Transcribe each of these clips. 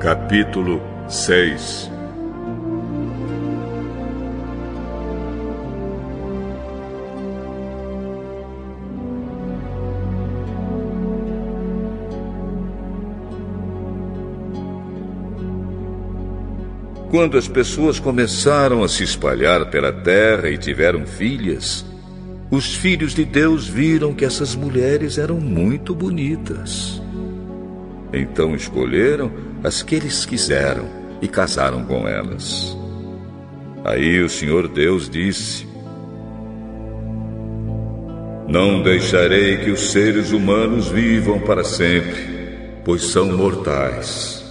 Capítulo 6 Quando as pessoas começaram a se espalhar pela terra e tiveram filhas, os filhos de Deus viram que essas mulheres eram muito bonitas. Então escolheram as que eles quiseram e casaram com elas. Aí o Senhor Deus disse: Não deixarei que os seres humanos vivam para sempre, pois são mortais.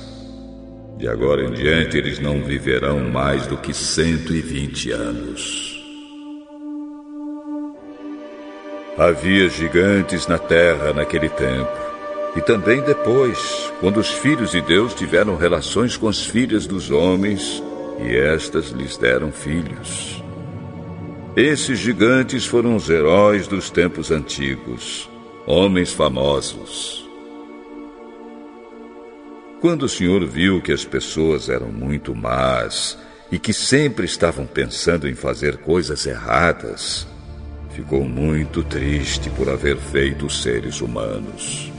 De agora em diante, eles não viverão mais do que 120 anos. Havia gigantes na terra naquele tempo, e também depois, quando os filhos de Deus tiveram relações com as filhas dos homens, e estas lhes deram filhos. Esses gigantes foram os heróis dos tempos antigos, homens famosos. Quando o Senhor viu que as pessoas eram muito más e que sempre estavam pensando em fazer coisas erradas, ficou muito triste por haver feito os seres humanos.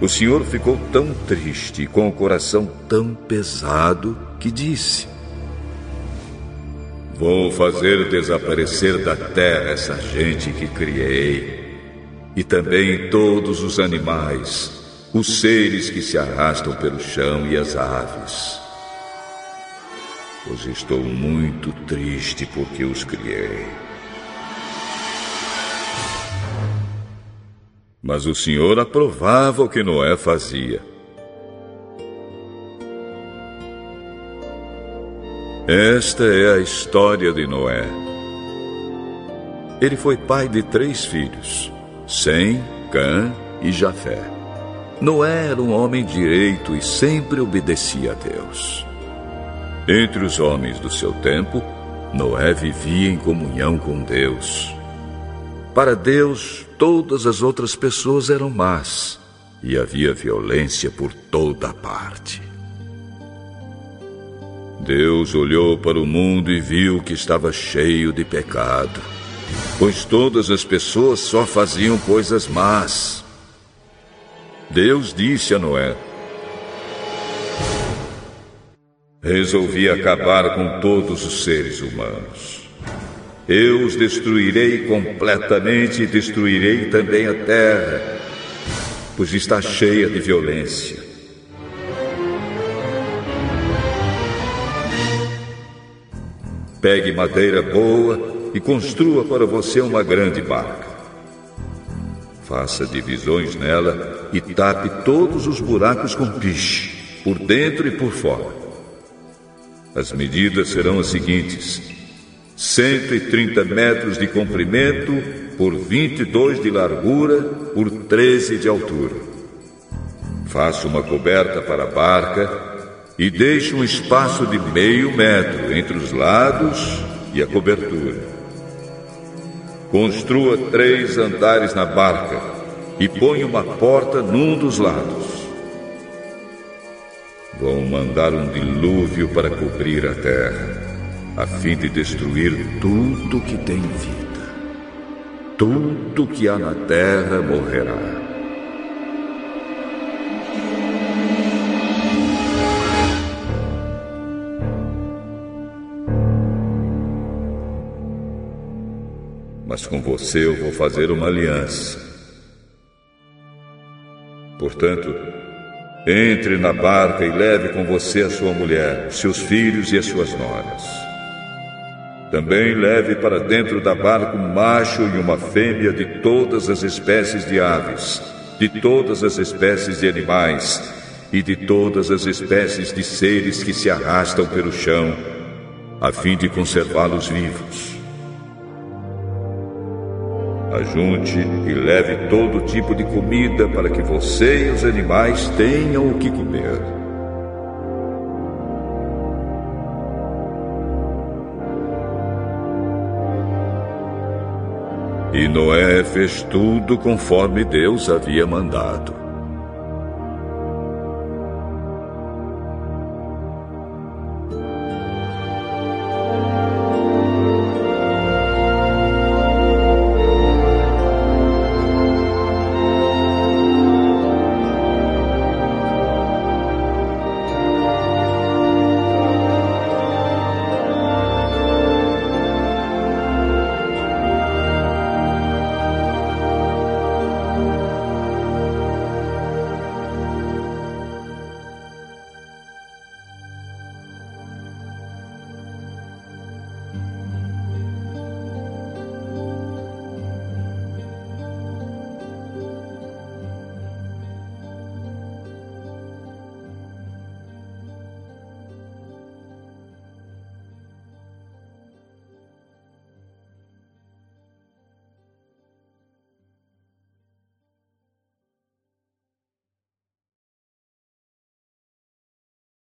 O Senhor ficou tão triste e com o coração tão pesado que disse: Vou fazer desaparecer da terra essa gente que criei, e também todos os animais os seres que se arrastam pelo chão e as aves. Pois estou muito triste porque os criei. Mas o Senhor aprovava o que Noé fazia. Esta é a história de Noé. Ele foi pai de três filhos: Sem, Cã e Jafé. Noé era um homem direito e sempre obedecia a Deus. Entre os homens do seu tempo, Noé vivia em comunhão com Deus. Para Deus, todas as outras pessoas eram más e havia violência por toda parte. Deus olhou para o mundo e viu que estava cheio de pecado, pois todas as pessoas só faziam coisas más. Deus disse a Noé: Resolvi acabar com todos os seres humanos. Eu os destruirei completamente e destruirei também a terra, pois está cheia de violência. Pegue madeira boa e construa para você uma grande barca. Faça divisões nela e tape todos os buracos com piche, por dentro e por fora. As medidas serão as seguintes: 130 metros de comprimento por 22 de largura por 13 de altura. Faça uma coberta para a barca e deixe um espaço de meio metro entre os lados e a cobertura. Construa três andares na barca e ponha uma porta num dos lados. Vou mandar um dilúvio para cobrir a terra, a fim de destruir tudo que tem vida. Tudo que há na terra morrerá. mas com você eu vou fazer uma aliança. Portanto, entre na barca e leve com você a sua mulher, seus filhos e as suas noras. Também leve para dentro da barca um macho e uma fêmea de todas as espécies de aves, de todas as espécies de animais e de todas as espécies de seres que se arrastam pelo chão, a fim de conservá-los vivos. Ajunte e leve todo tipo de comida para que você e os animais tenham o que comer. E Noé fez tudo conforme Deus havia mandado.